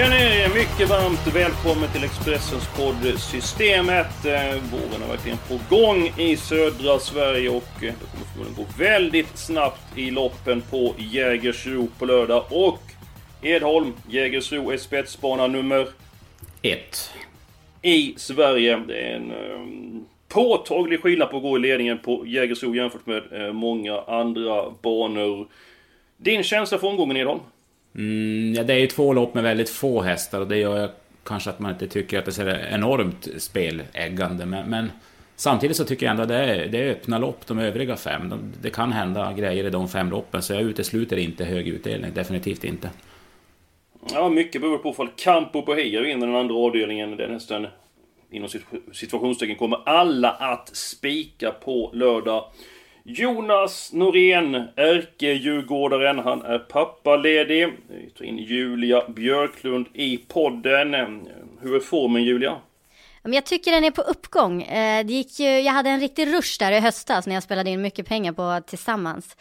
Känner er mycket varmt välkommen till Expressens podd Systemet. Eh, Våren är verkligen på gång i södra Sverige och eh, det kommer förmodligen gå väldigt snabbt i loppen på Jägersro på lördag. Och Edholm, Jägersro är spetsbana nummer Ett. i Sverige. Det är en um, påtaglig skillnad på att gå i ledningen på Jägersro jämfört med eh, många andra banor. Din känsla för omgången Edholm? Mm, ja, det är ju två lopp med väldigt få hästar och det gör kanske att man inte tycker att det ser enormt speläggande. Men, men samtidigt så tycker jag ändå att det är, det är öppna lopp, de övriga fem. De, det kan hända grejer i de fem loppen, så jag utesluter inte hög utdelning. Definitivt inte. Ja, mycket beror på ifall Campo på HIA vinner den andra avdelningen. Det är nästan inom situationstecken kommer alla att spika på lördag. Jonas Norén, ärkedjurgårdaren, han är pappaledig. Vi tar in Julia Björklund i podden. Hur är formen Julia? Men jag tycker den är på uppgång. Eh, det gick ju, jag hade en riktig rush där i höstas när jag spelade in mycket pengar på Tillsammans.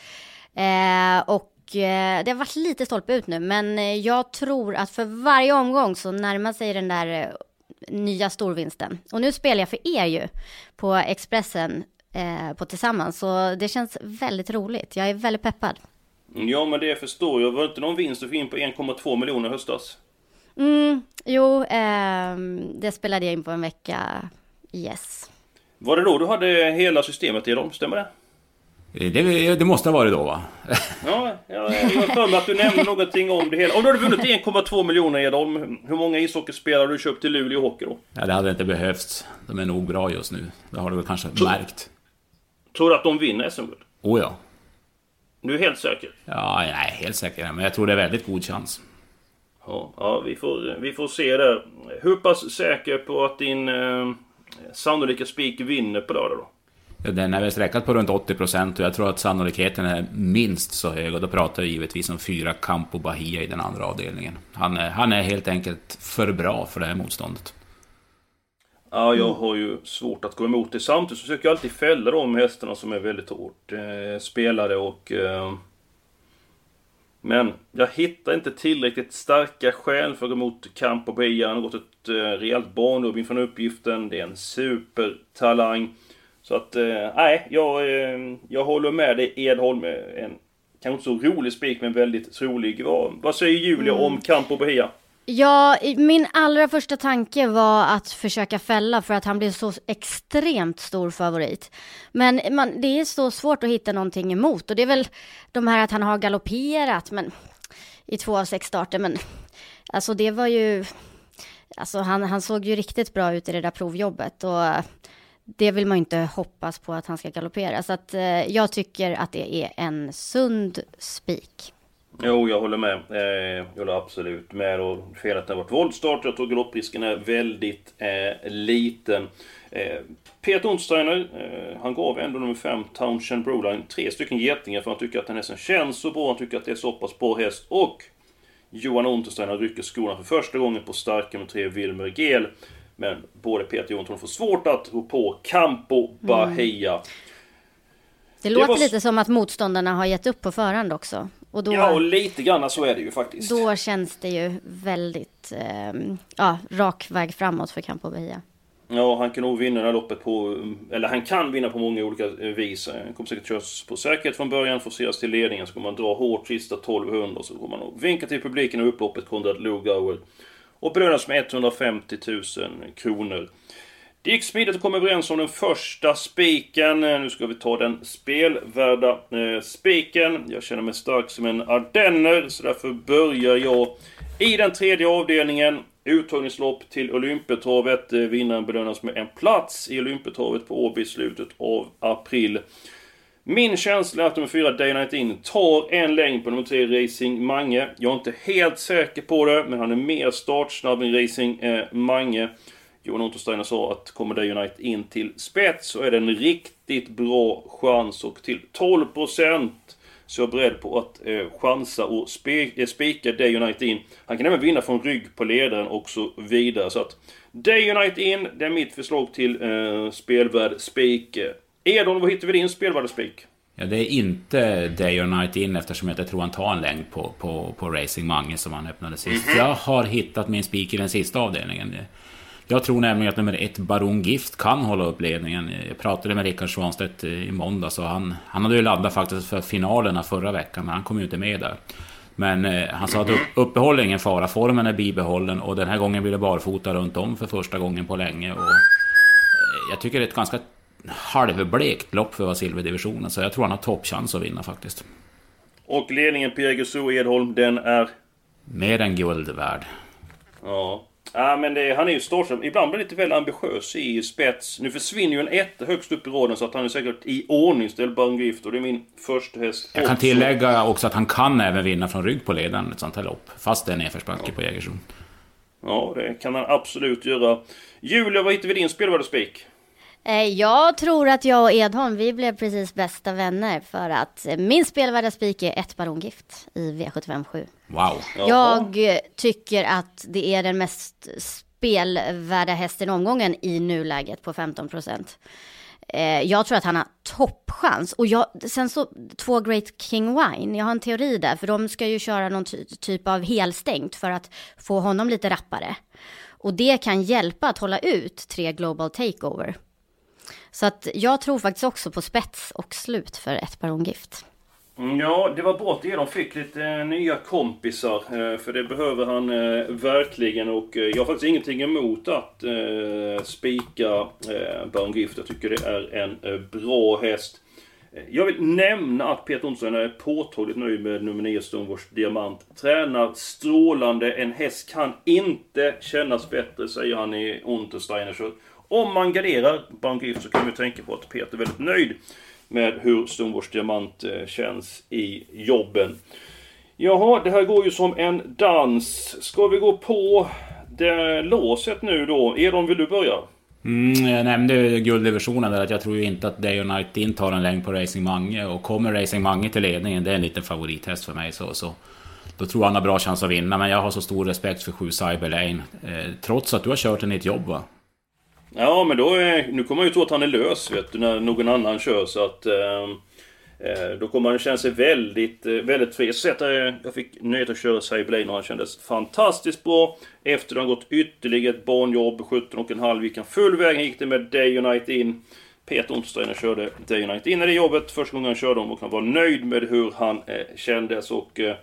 Eh, och eh, det har varit lite stolpe ut nu, men jag tror att för varje omgång så närmar sig den där nya storvinsten. Och nu spelar jag för er ju på Expressen eh, på Tillsammans, så det känns väldigt roligt. Jag är väldigt peppad. Ja, men det förstår jag. Var det inte någon vinst du fick in på 1,2 miljoner höstas? Mm, jo, ehm, det spelade jag in på en vecka. Yes. Var det då du hade hela systemet i dem? Stämmer det? Det, det måste ha varit då va? Ja, jag jag har för mig att du nämnde någonting om det hela. Om du hade vunnit 1,2 miljoner Edholm, hur många ishockeyspelare har du köpt till Luleå Hockey då? Ja, det hade inte behövts. De är nog bra just nu. Det har du väl kanske märkt. Tror du att de vinner SM-guld? Oh ja. Du är helt säker? Ja, jag är helt säker. Men jag tror det är väldigt god chans. Ja, ja vi, får, vi får se där. Hur pass säker på att din eh, sannolika spik vinner på lördag då? Ja, Den är väl sträckad på runt 80 procent och jag tror att sannolikheten är minst så hög. Och då pratar vi givetvis om fyra Campo Bahia i den andra avdelningen. Han är, han är helt enkelt för bra för det här motståndet. Ja, jag har ju svårt att gå emot det. Samtidigt så försöker jag alltid fälla de hästarna som är väldigt hårt eh, spelade och... Eh, men jag hittar inte tillräckligt starka skäl för att gå emot Campo Bahia. Han har gått ett eh, rejält barnjobb inför den uppgiften. Det är en supertalang. Så att, eh, nej, jag, eh, jag håller med dig Edholm. En kanske inte så rolig spik, men väldigt trolig. Vad, vad säger Julia om Campo Bahia? Ja, min allra första tanke var att försöka fälla för att han blev så extremt stor favorit. Men man, det är så svårt att hitta någonting emot och det är väl de här att han har galopperat men, i två av sex starter. Men alltså det var ju, alltså han, han såg ju riktigt bra ut i det där provjobbet och det vill man ju inte hoppas på att han ska galoppera. Så att eh, jag tycker att det är en sund spik. Jo, jag håller med. Eh, jag håller absolut med. Och felet har varit voltstart. Jag tror galopprisken är väldigt eh, liten. Eh, Peter Untersteiner, eh, han gav ändå nummer 5, Townshend Broline, tre stycken getingar för han tycker att den hästen känns så bra. Han tycker att det är så pass bra häst. Och Johan Untersteiner rycker skorna för första gången på starka med tre Wilmer Gel. Men både Peter och Jonsson får svårt att rå på Campo Bahia. Det, Det låter var lite som att motståndarna har gett upp på förhand också. Och då, Ja, och lite grann så är det ju faktiskt. då känns det ju väldigt ehm, ja, rak väg framåt för Campo Bahia. Ja, han kan nog vinna det här loppet på... Eller han kan vinna på många olika eh, vis. Han kommer säkert köras på säkerhet från början, forceras till ledningen, så kommer man dra hårt sista 1200, så kommer man nog vinka till publiken och upploppet Konrad Lugauer. Och belönas med 150 000 kronor. Det gick smidigt att komma överens om den första spiken. Eh, nu ska vi ta den spelvärda eh, spiken. Jag känner mig stark som en ardenner, så därför börjar jag i den tredje avdelningen. Uttagningslopp till Olympiatravet. Eh, vinnaren belönas med en plats i Olympiatravet på Åby i slutet av april. Min känsla är att nummer 4, Day Night In, tar en längd på nummer 3, Racing Mange. Jag är inte helt säker på det, men han är mer startsnabb än Racing eh, Mange. Johan Untersteiner sa att kommer Day United in till spets så är det en riktigt bra chans och till 12% så jag är beredd på att eh, chansa och eh, spika Day United in. Han kan även vinna från rygg på ledaren och så vidare. Så att Day United in, det är mitt förslag till eh, spelvärd spik. Edon, vad hittar vi din spelvärd spik? Ja, det är inte Day or Night In eftersom jag inte tror han tar en längd på, på, på Racing Mange som han öppnade sist. Mm -hmm. Jag har hittat min spik i den sista avdelningen. Jag tror nämligen att nummer ett, Baron Gift, kan hålla upp ledningen. Jag pratade med Rickard Svanstedt i måndags och han, han hade ju laddat faktiskt för finalerna förra veckan, men han kom ju inte med där. Men eh, han sa att upp, uppehåll är ingen fara, formen är bibehållen och den här gången blir det barfota runt om för första gången på länge. Och, eh, jag tycker det är ett ganska halvblekt lopp för att vara silverdivisionen, så jag tror han har toppchans att vinna faktiskt. Och ledningen på Jägersro Edholm, den är? Mer än guld värd. Ja, Ja, men det, han är ju startsam. Ibland blir lite väl ambitiös i spets. Nu försvinner ju en etta högst upp i raden så att han är säkert i ordningställd Gift och det är min första häst. Jag kan tillägga också att han kan även vinna från rygg på ledaren ett sånt här lopp. Fast det är nedförsbacke ja. på Jägersro. Ja, det kan han absolut göra. Julia, vad hittar vi din spelvärde spik? Eh, jag tror att jag och Edholm, vi blev precis bästa vänner för att min spelvärda spik är ett barongift i V757. Wow. Jag tycker att det är den mest spelvärda hästen omgången i nuläget på 15 procent. Eh, jag tror att han har toppchans. Och jag, sen så, två Great King Wine, jag har en teori där, för de ska ju köra någon ty typ av helstängt för att få honom lite rappare. Och det kan hjälpa att hålla ut tre Global Takeover. Så att jag tror faktiskt också på spets och slut för ett parongift. Mm, ja, det var bra att de fick lite eh, nya kompisar. Eh, för det behöver han eh, verkligen. Och jag har faktiskt ingenting emot att spika Baron Gift. Jag tycker det är en bra häst. Jag vill nämna att Peter Olsson är påtagligt nöjd med nummer 9 Stonewars Diamant. Tränar strålande. En häst kan inte kännas bättre, säger han i Untersteiner. Om man garderar Baron Gift så kan vi tänka på att Peter är väldigt nöjd med hur Stonewars Diamant eh, känns i jobben. Jaha, det här går ju som en dans. Ska vi gå på det låset nu då? Edon, vill du börja? Mm, jag nämnde gulddivisionen där att jag tror ju inte att Day och Night In tar en längd på Racing Mange. Och kommer Racing Mange till ledningen, det är en liten favorithäst för mig. Så, så då tror jag han har bra chans att vinna. Men jag har så stor respekt för 7 Cyberlane. Eh, trots att du har kört den i ett jobb va? Ja, men då är, nu kommer man ju tro att han är lös, vet du, när någon annan kör. Så att... Ehm, eh, då kommer han känna sig väldigt, eh, väldigt fri. Jag, jag fick nöjet att köra Cyberlane och han kändes fantastiskt bra. Efter att han gått ytterligare ett banjobb, 17,5 gick han full väg. gick det med Day och Night In. Peter Untersteiner körde Day och Night In i det jobbet första gången han körde dem och han var nöjd med hur han eh, kändes. Och eh,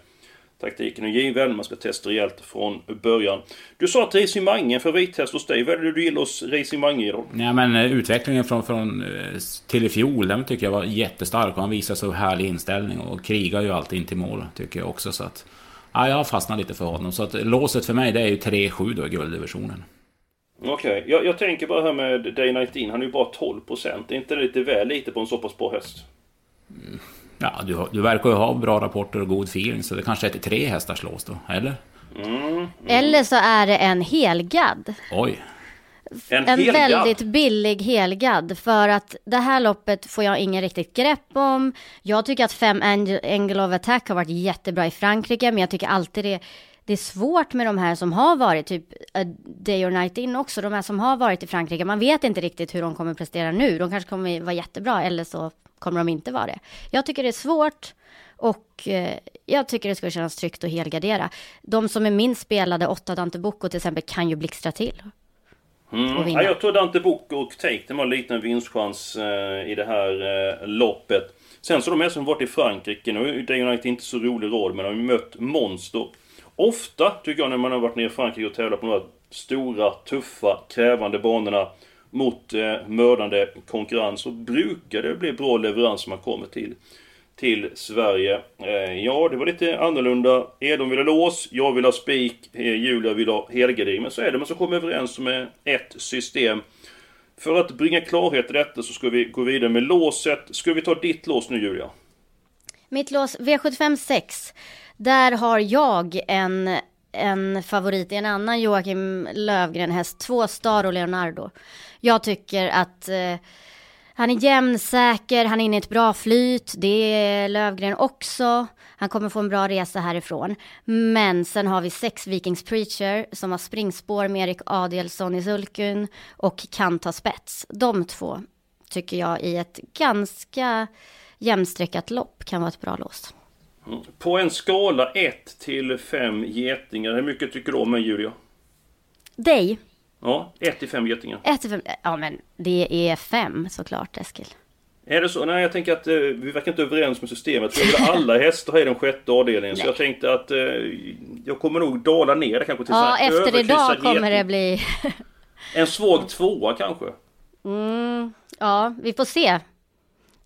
Taktiken är given, man ska testa rejält från början. Du sa att Racing Mange är favorithäst hos dig. Vad är det du gillar hos Mange då? Ja, men eh, utvecklingen från, från eh, till i fjol, den tycker jag var jättestark. Och han visar så härlig inställning och krigar ju alltid in till mål, tycker jag också. Så att, ja, jag har fastnat lite för honom. Så att låset för mig, det är ju 3-7 då i gulddivisionen. Okej, okay. jag, jag, tänker bara här med Day Night In, han är ju bara 12%. Är inte det lite väl lite på en så pass bra häst? Mm. Ja, du, du verkar ju ha bra rapporter och god feeling, så det kanske är till tre hästar slås då, eller? Mm, mm. Eller så är det en helgad. Oj. En, en väldigt billig helgad. För att det här loppet får jag ingen riktigt grepp om. Jag tycker att fem Angle of Attack har varit jättebra i Frankrike, men jag tycker alltid det det är svårt med de här som har varit, typ A Day or Night In också, de här som har varit i Frankrike. Man vet inte riktigt hur de kommer prestera nu. De kanske kommer vara jättebra, eller så kommer de inte vara det. Jag tycker det är svårt och eh, jag tycker det skulle kännas tryggt att helgardera. De som är minst spelade, åtta Dante Bocco till exempel, kan ju blixtra till. Mm. Ja, jag tror Dante Bocco och Take, det var en liten vinstchans eh, i det här eh, loppet. Sen så de här som varit i Frankrike, nu är Day United inte så rolig råd, men de har ju mött monster. Ofta, tycker jag, när man har varit nere i Frankrike och tävlat på de här stora, tuffa, krävande banorna mot eh, mördande konkurrens så brukar det bli bra leverans man kommer till till Sverige. Eh, ja, det var lite annorlunda. Edon vill ha lås, jag vill ha spik, eh, Julia vill ha helgardin. Men så är det, man ska komma överens om ett system. För att bringa klarhet i detta så ska vi gå vidare med låset. Ska vi ta ditt lås nu Julia? Mitt lås V75 6. Där har jag en, en favorit i en annan Joakim Lövgren häst, två Star och Leonardo. Jag tycker att eh, han är jämnsäker, han är inne i ett bra flyt, det är Lövgren också. Han kommer få en bra resa härifrån. Men sen har vi sex Vikings Preacher som har springspår med Erik Adielsson i sulkun och kan ta spets. De två tycker jag i ett ganska jämnstreckat lopp kan vara ett bra lås. Mm. På en skala 1 till 5 getingar, hur mycket tycker du om mig Julia? Dig? Ja, 1 till 5 getingar. 1 till 5, ja men det är 5 såklart Eskil. Är det så? Nej, jag tänker att eh, vi verkar inte överens med systemet. För jag vill alla hästar ha i den sjätte avdelningen. Så jag tänkte att eh, jag kommer nog dala ner det kanske till Ja, efter idag kommer geting. det bli... en svag tvåa kanske. Mm, ja, vi får se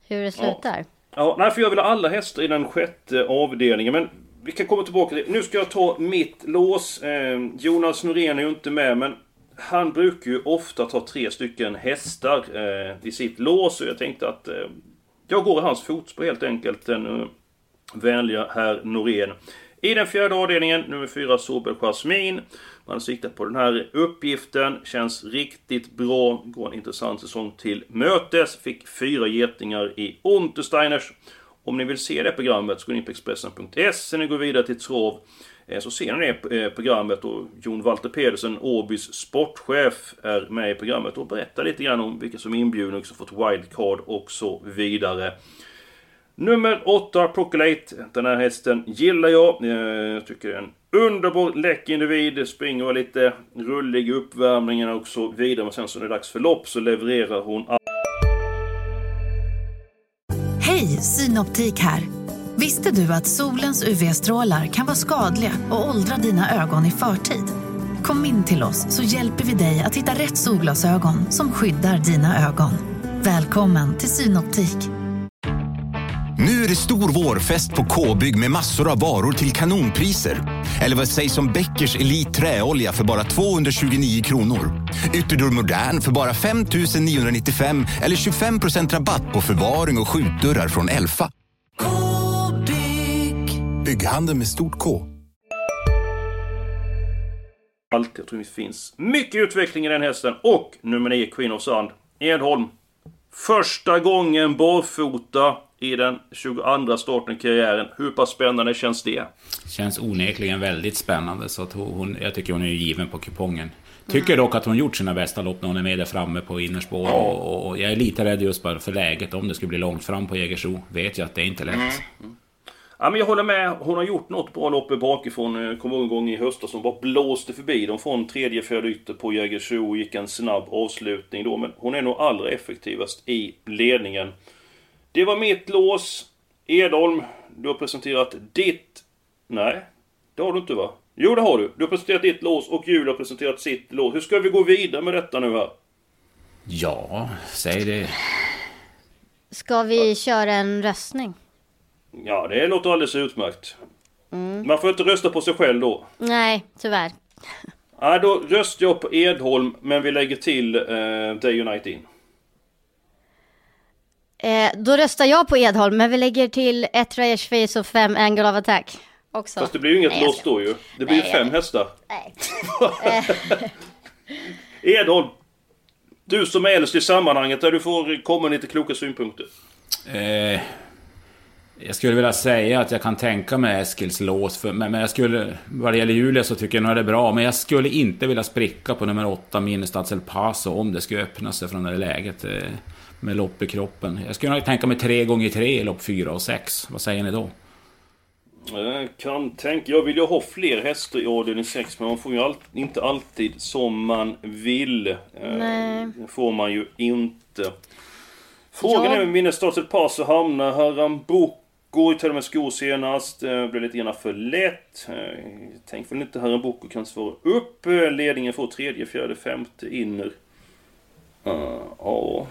hur det slutar. Ja ja, nej för jag vill ha alla hästar i den sjätte avdelningen. Men vi kan komma tillbaka till Nu ska jag ta mitt lås. Eh, Jonas Norén är ju inte med men han brukar ju ofta ta tre stycken hästar eh, i sitt lås och jag tänkte att eh, jag går i hans fotspår helt enkelt. Den eh, vänliga herr Norén. I den fjärde avdelningen, nummer fyra, Sobel Jasmin. Man siktar på den här uppgiften. Känns riktigt bra. Går en intressant säsong till mötes. Fick fyra getingar i Untersteiners. Om ni vill se det programmet så går ni in på Expressen.se. Ni går vidare till trav. Eh, så ser ni det eh, programmet och Jon Walter Pedersen, Åbys sportchef, är med i programmet och berättar lite grann om vilka som är inbjudna och fått wildcard och så vidare. Nummer 8, Procolate. Den här hästen gillar jag. Eh, jag tycker det är en underbar läck individ. Springer och lite rullig i uppvärmningen och så vidare. Men sen så när det är dags för lopp så levererar hon Hej, Synoptik här. Visste du att solens UV-strålar kan vara skadliga och åldra dina ögon i förtid? Kom in till oss så hjälper vi dig att hitta rätt solglasögon som skyddar dina ögon. Välkommen till Synoptik. Nu är det stor vårfest på K-bygg med massor av varor till kanonpriser. Eller vad sägs om Bäckers Elite Träolja för bara 229 kronor? Ytterdörr Modern för bara 5 995 eller 25% rabatt på förvaring och skjutdörrar från Elfa. K-bygg. Bygghandeln med stort K. allt. Jag tror det finns mycket utveckling i den hästen. Och nummer 9, Queen of Sand. Edholm. Första gången barfota i den 22 starten i karriären. Hur pass spännande känns det? Känns onekligen väldigt spännande. Så att hon, jag tycker hon är given på kupongen. Tycker dock att hon gjort sina bästa lopp när hon är med där framme på innerspår. Och, och jag är lite rädd just bara för läget. Om det skulle bli långt fram på Jägersro. Vet jag att det är inte lätt. Ja, men jag håller med. Hon har gjort något bra lopp bakifrån. Kommer ihåg en gång i höstas som bara blåste förbi dem från tredje, fjärde ytter på Jägersro. Gick en snabb avslutning då. Men hon är nog allra effektivast i ledningen. Det var mitt lås. Edholm, du har presenterat ditt... Nej, det har du inte va? Jo, det har du. Du har presenterat ditt lås och Julia har presenterat sitt lås. Hur ska vi gå vidare med detta nu här? Ja, säg det. Ska vi köra en röstning? Ja, det låter alldeles utmärkt. Man får inte rösta på sig själv då. Nej, tyvärr. Ja, då röstar jag på Edholm, men vi lägger till eh, Day United in. Eh, då röstar jag på Edholm, men vi lägger till ett Rayers Face och fem Angle of Attack. Också. Fast det blir ju inget Nej, jag lås ska- då ju. Det blir ju Nej, fem jag- hästar. Nej. Edholm! Du som är äldst i sammanhanget, där du får komma med lite kloka synpunkter. Eh, jag skulle vilja säga att jag kan tänka mig Eskils lås. För, men, men jag skulle... Vad det gäller Julia så tycker jag nog det är bra. Men jag skulle inte vilja spricka på nummer 8, Minestads El Paso, om det skulle öppna sig från det läget. Eh, med lopp i kroppen. Jag skulle nog tänka mig 3 gånger 3 i lopp 4 och 6. Vad säger ni då? Jag kan tänka... Jag vill ju ha fler hästar i avdelning 6, men man får ju all, inte alltid som man vill. Eh, Nej. Det får man ju inte. Frågan Ja. är med Minestads El Paso hamnar Harambuco i till och med skor senast. Det blev lite grann för lätt. Eh, Tänk väl inte Harambuco kan svara upp. Eh, Ledningen får tredje, fjärde, femte inner. Eh, Ja...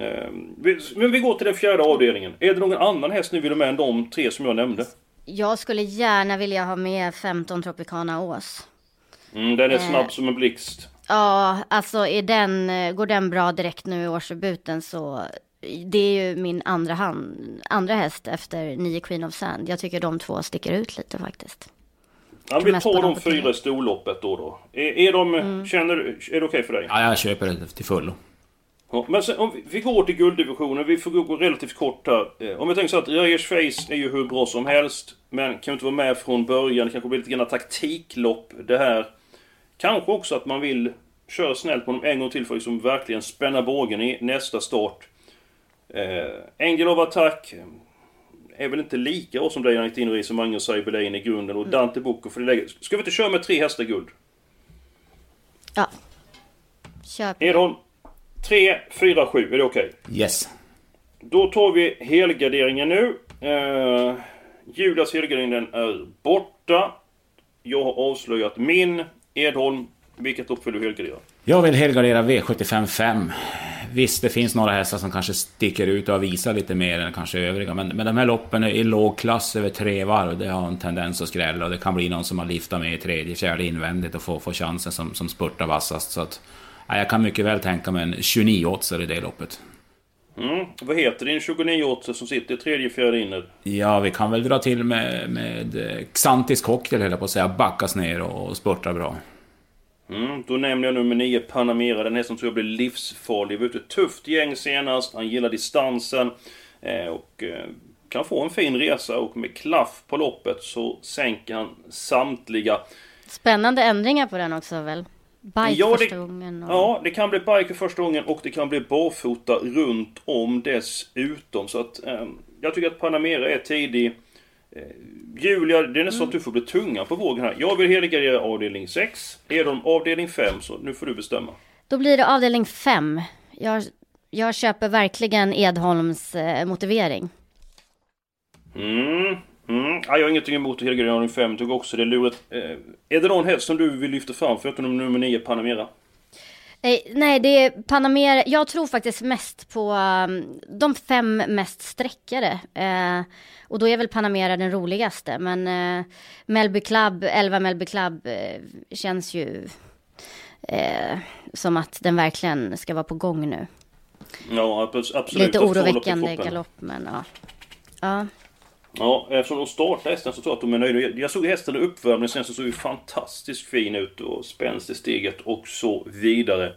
Eh, vi- Men vi går till den fjärde avdelningen. Är det någon annan häst ni vill ha med än de tre som jag nämnde? Jag skulle gärna vilja ha med 15 Tropicana Ås. Mm, den är Eh. snabb som en blixt. Ja, alltså är den, eh, går den bra direkt nu i årsdebuten så det är ju min andra, hand, andra häst efter nio Queen of Sand. Jag tycker de två sticker ut lite faktiskt. Ja, vi tar de fyra i storloppet då. då. Är, är de, mm. känner, är det okej okay för dig? Ja, jag köper det till fullo. Ja, men sen, om vi, vi, går till gulddivisionen, vi får gå relativt kort här. Eh, om vi tänker så att Röjers Face är ju hur bra som helst. Men kan inte vara med från början, det kanske blir lite grann taktiklopp det här. Kanske också att man vill köra snällt på dem en gång till för att liksom verkligen spänna bågen i nästa start. Eh, Angel of Attack är väl inte lika bra som Diana Tinneris och Magnus Saibelin i grunden och mm. Dante Bocco för det läget. Ska vi inte köra med tre hästar guld? Ja. Kör på. Edholm. 3, 4, 7. Är det okej? Okay? Yes. Då tar vi helgarderingen nu. Uh, Julas helgardering den är borta. Jag har avslöjat min. Edholm, vilket lopp vill du helgardera? Jag vill helgardera V75 5. Visst, det finns några hästar som kanske sticker ut och visar lite mer än kanske övriga. Men, men de här loppen i låg klass över tre varv, det har en tendens att skrälla. Och det kan bli någon som har liftat med i tredje, fjärde invändigt och får, får chansen som, som spurtar vassast. Så att, ja, jag kan mycket väl tänka mig en 29 åtsare i det loppet. Mm. Vad heter din 29 åtsare som sitter i tredje, fjärde inner? Ja, vi kan väl dra till med, med eh, Xantis cocktail, höll jag på att säga. Backas ner och spurtar bra. Mm, då nämner jag nummer 9 Panamera. Den hästen tror jag blir livsfarlig. Var ute tufft gäng senast. Han gillar distansen. Eh, och eh, kan få en fin resa och med klaff på loppet så sänker han samtliga. Spännande ändringar på den också väl? Bike ja, första gången? Och... Ja, det kan bli bike första gången och det kan bli barfota runt om dessutom. Så att eh, jag tycker att Panamera är tidig. Eh, Julia, det är nästan mm. att du får bli tunga på vågen här. Jag vill helgardera avdelning 6. Är de avdelning 5 så nu får du bestämma. Då blir det avdelning 5. Jag, jag köper verkligen Edholms eh, motivering. Mm. Mm. Ja, jag har ingenting emot att helgardera avdelning 5. Jag tycker också det är lurigt. Eh, är det någon häst som du vill lyfta fram förutom nummer 9 Panamera? Nej, nej, det är Panamera. Jag tror faktiskt mest på um, de fem mest sträckade. Uh, och då är väl Panamera den roligaste. Men uh, Melby Club, 11 Melby Club uh, känns ju som att den verkligen ska vara på gång nu. Ja, absolut. Lite oroväckande galopp, men ja. ja. Ja, eftersom de startar hästen så tror jag att de är nöjda. Jag såg hästen i uppvärmningen sen så såg ju fantastiskt fin ut och spänst i steget och så vidare.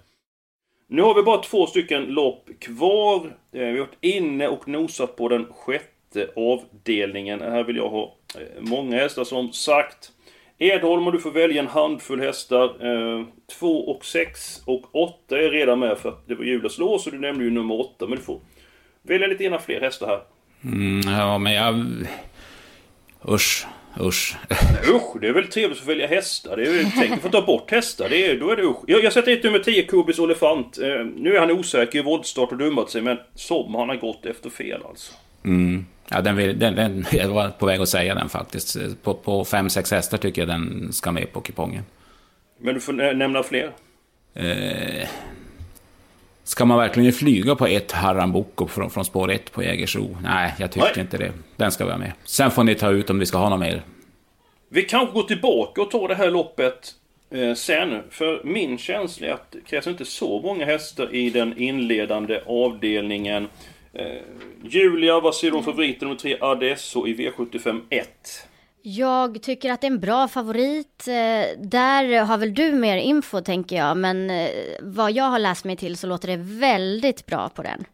Nu har vi bara två stycken lopp kvar. Eh, vi har varit inne och nosat på den sjätte avdelningen. Här vill jag ha eh, många hästar som sagt. Edholm, du får välja en handfull hästar. Eh, 2 och 6 och 8 är redan med för att det var Julas lås och du nämnde ju nummer 8. Men du får välja lite gärna fler hästar här. Mm, ja, men jag... Usch. Usch. Nej, usch, det är väl trevligt att välja hästar. Det är tänk att ta bort hästar. Det är, då är det usch. Jag, jag sätter ett nummer 10, Kubis Olefant. Eh, nu är han osäker i voltstart och dummat sig, men som han har gått efter fel alltså. Mm. Ja, den, vill, den, den, jag var på väg att säga den faktiskt. På 5-6 hästar tycker jag den ska med på kupongen. Men du får nämna fler. Eh, Ska man verkligen flyga på ett Haramboko från, från spår 1 på Jägersro? Nej, jag tycker Nej. inte det. Den ska vara med. Sen får ni ta ut om vi ska ha något mer. Vi kanske går tillbaka och tar det här loppet eh, sen. För min känsla är att det krävs inte så många hästar i den inledande avdelningen. Eh, Julia, vad säger du om favoriten nummer 3 Adesso i V75 1? Jag tycker att det är en bra favorit. Eh, där har väl du mer info tänker jag, men eh, vad jag har läst mig till så låter det väldigt bra på den.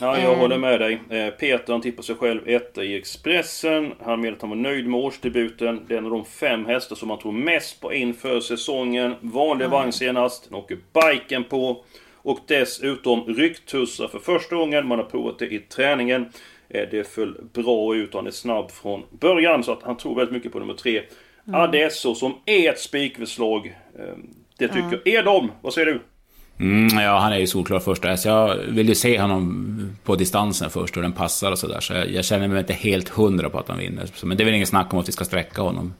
Ja, jag håller med dig. Eh, Peter han tippar sig själv etta i Expressen. Han menar att han var nöjd med årsdebuten. Det är en av de fem hästar som han tror mest på inför säsongen. Vanlig mm. vagn senast. Den åker biken på. Och dessutom rycktussar för första gången. Man har provat det i träningen. Eh, det föll bra ut och han är snabb från början så att han tror väldigt mycket på nummer tre. Mm. Adesso som är ett spikförslag. Ehm, det tycker ja. är de. Vad säger du? Mm, ja, han är ju solklar första häst. Jag vill ju se honom på distansen först och den passar och sådär. Så jag, jag, känner mig inte helt hundra på att han vinner. Men det är väl ingen snack om att vi ska sträcka honom.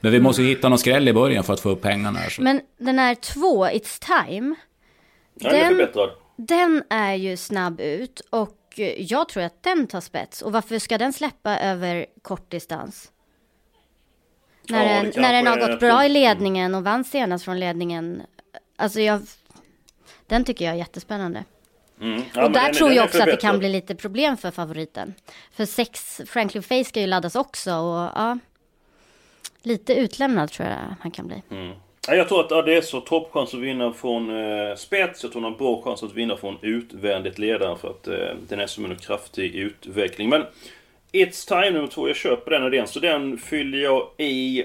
Men vi måste ju hitta någon skräll i början för att få upp pengarna här. Så. Men den här två, It's time. Den, är förbättrad. Den är ju snabb ut och jag tror att den tar spets. Och varför ska den släppa över kortdistans? När, ja, den, när den har gått bra i ledningen och vann senast från ledningen. alltså jag, den tycker jag är jättespännande. Mm. Ja, och där den- tror den jag också att det kan bli lite problem för favoriten. För sex, Franklin Face ska ju laddas också och ja, lite utlämnad tror jag han kan bli. Mm. Ja, Jag tror att Adesso har toppchans att vinna från eh, spets. Jag tror han har bra chans att vinna från utvändigt ledare för att eh, den är som en kraftig utveckling. Men It's time nummer två, jag köper den idén. Så den fyller jag i.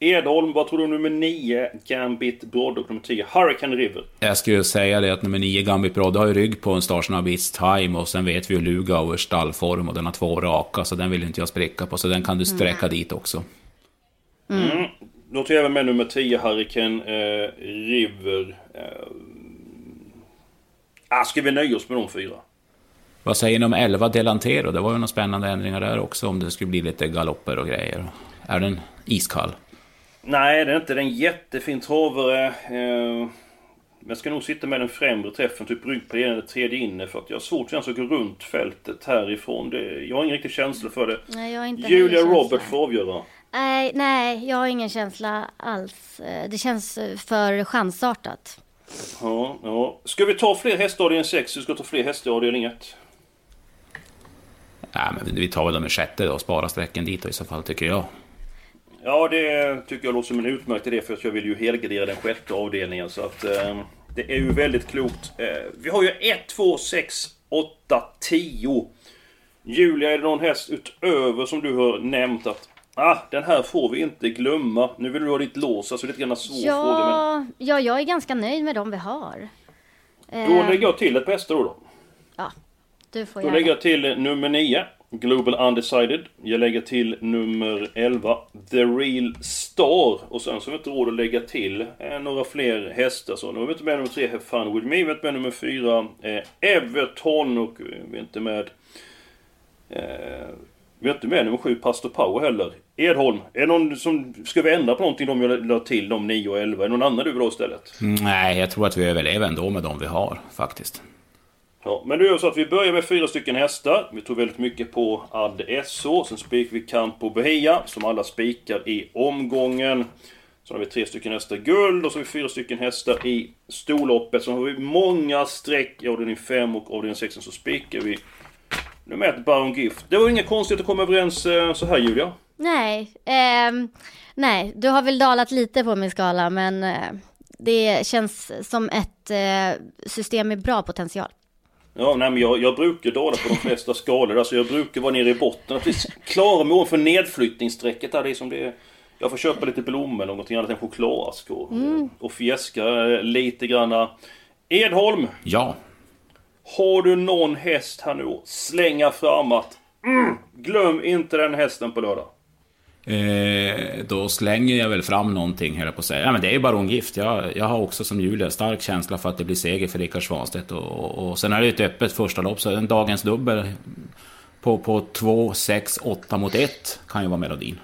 Edholm, vad tror du nummer 9? Gambit Brodd och nummer 10 Hurricane River. Jag skulle säga det att nummer 9 Gambit Broad har ju rygg på en starsnabb It's Time och sen vet vi ju Lugauers stallform och den har två raka så den vill inte jag spricka på så den kan du sträcka dit också. Mm. Jag även med nummer 10 Hurricane eh, River. Eh, ah, ska vi nöja oss med de fyra? Vad säger ni om 11 Delantero? Det var ju några spännande ändringar där också om det skulle bli lite galopper och grejer. Är den iskall? Nej, det är inte. Det är en jättefin travare. Eh, men jag ska nog sitta med den främre träffen, typ rygg på ena eller tredje inne. För att jag har svårt att gå runt fältet härifrån. Det, jag har ingen riktig känsla för det. Nej, jag har inte Julia Robert får avgöra. Nej, nej, jag har ingen känsla alls. Eh, Det känns eh, för chansartat. Ja, ja. Ska vi ta fler hästar i avdelning 6? Vi ska ta fler hästar i avdelning 1. Nej, men vi tar väl dem i sjätte då och sparar sträcken dit då, i så fall tycker jag. Ja, det tycker jag låter som en utmärkt idé för att jag vill ju helgardera den sjätte avdelningen. Så att eh, det är ju väldigt klokt. Eh, vi har ju 1, 2, 6, 8, 10. Julia, är det någon häst utöver som du har nämnt att Ah, den här får vi inte glömma. Nu vill du ha ditt lås, alltså lite grann svår fråga. Men Ja, ja, jag är ganska nöjd med de vi har. då Eh, lägger jag till ett bästa då. då. Ja, du får Då lägger jag till nummer 9, Global Undecided. Jag lägger till nummer 11, The Real Star. Och sen så har vi inte råd att lägga till eh, några fler hästar. Så nu har vi inte med nummer 3, Have Fun With Me. Vi har inte med nummer 4, eh, Everton. Och vi är inte med... Eh, vi har inte med nummer 7, Pastor Power heller. Edholm, är det någon som... Ska vi ändra på någonting de jag la till, de 9 och 11? Är det någon annan du vill ha istället? Nej, jag tror att vi överlever ändå med de vi har faktiskt. Ja, men då gör så att vi börjar med fyra stycken hästar. Vi tog väldigt mycket på Ad SO. Sen spikar vi Campo Bahia, som alla spikar i omgången. Sen har vi tre stycken hästar guld och så har vi fyra stycken hästar i storloppet. Sen har vi många streck i avdelning 5 och avdelning 6 så spikar vi nummer ett Baron Gift. Det var inga konstigt att komma överens eh, så här Julia. Nej, ehm, nej, du har väl dalat lite på min skala, men eh, det känns som ett eh, system med bra potential. Ja, nej, men jag, jag brukar dala på de flesta skalor. Alltså jag brukar vara nere i botten. Att vi klarar mål för nedflyttningsstrecket där. Det är som det är. Jag får köpa lite blommor eller någonting annat än chokladask och, Mm. och fjäska eh, lite granna. Edholm! Ja. Har du någon häst här nu slänga fram att mm, glöm inte den hästen på lördag? Eh, då slänger jag väl fram någonting, höll jag på att säga. Ja, men det är ju barongift. Jag, jag har också som Julia stark känsla för att det blir seger för Rickard Svanstedt. Och, och, och sen är det ett öppet första lopp, så en dagens dubbel på, på 2, 6, 8 mot 1 kan ju vara melodin.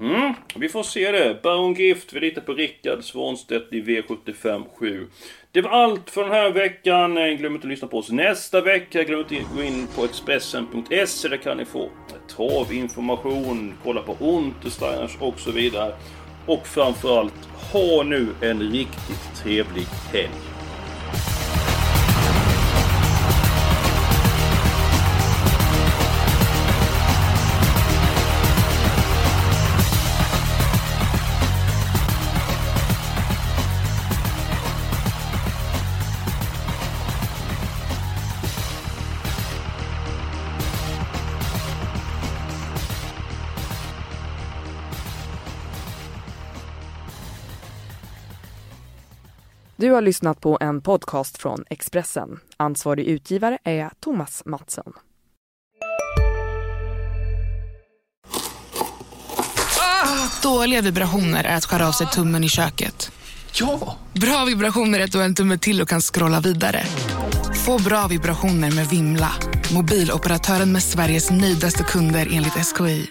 Mm, vi får se det. Baron Gift, vi litar på Rickard Svanstedt i V75 7. Det var allt för den här veckan. Eh, glöm inte att lyssna på oss nästa vecka. Glöm inte att gå in på Expressen.se. Där kan ni få travinformation, kolla på Untersteiners och så vidare. Och framförallt, ha nu en riktigt trevlig helg. Du har lyssnat på en podcast från Expressen. Ansvarig utgivare är Thomas Mattsson. Dåliga vibrationer är att skära av sig tummen i köket. Ja! Bra vibrationer är att du har en tumme till och kan scrolla vidare. Få bra vibrationer med Vimla. Mobiloperatören med Sveriges nöjdaste kunder enligt SKI.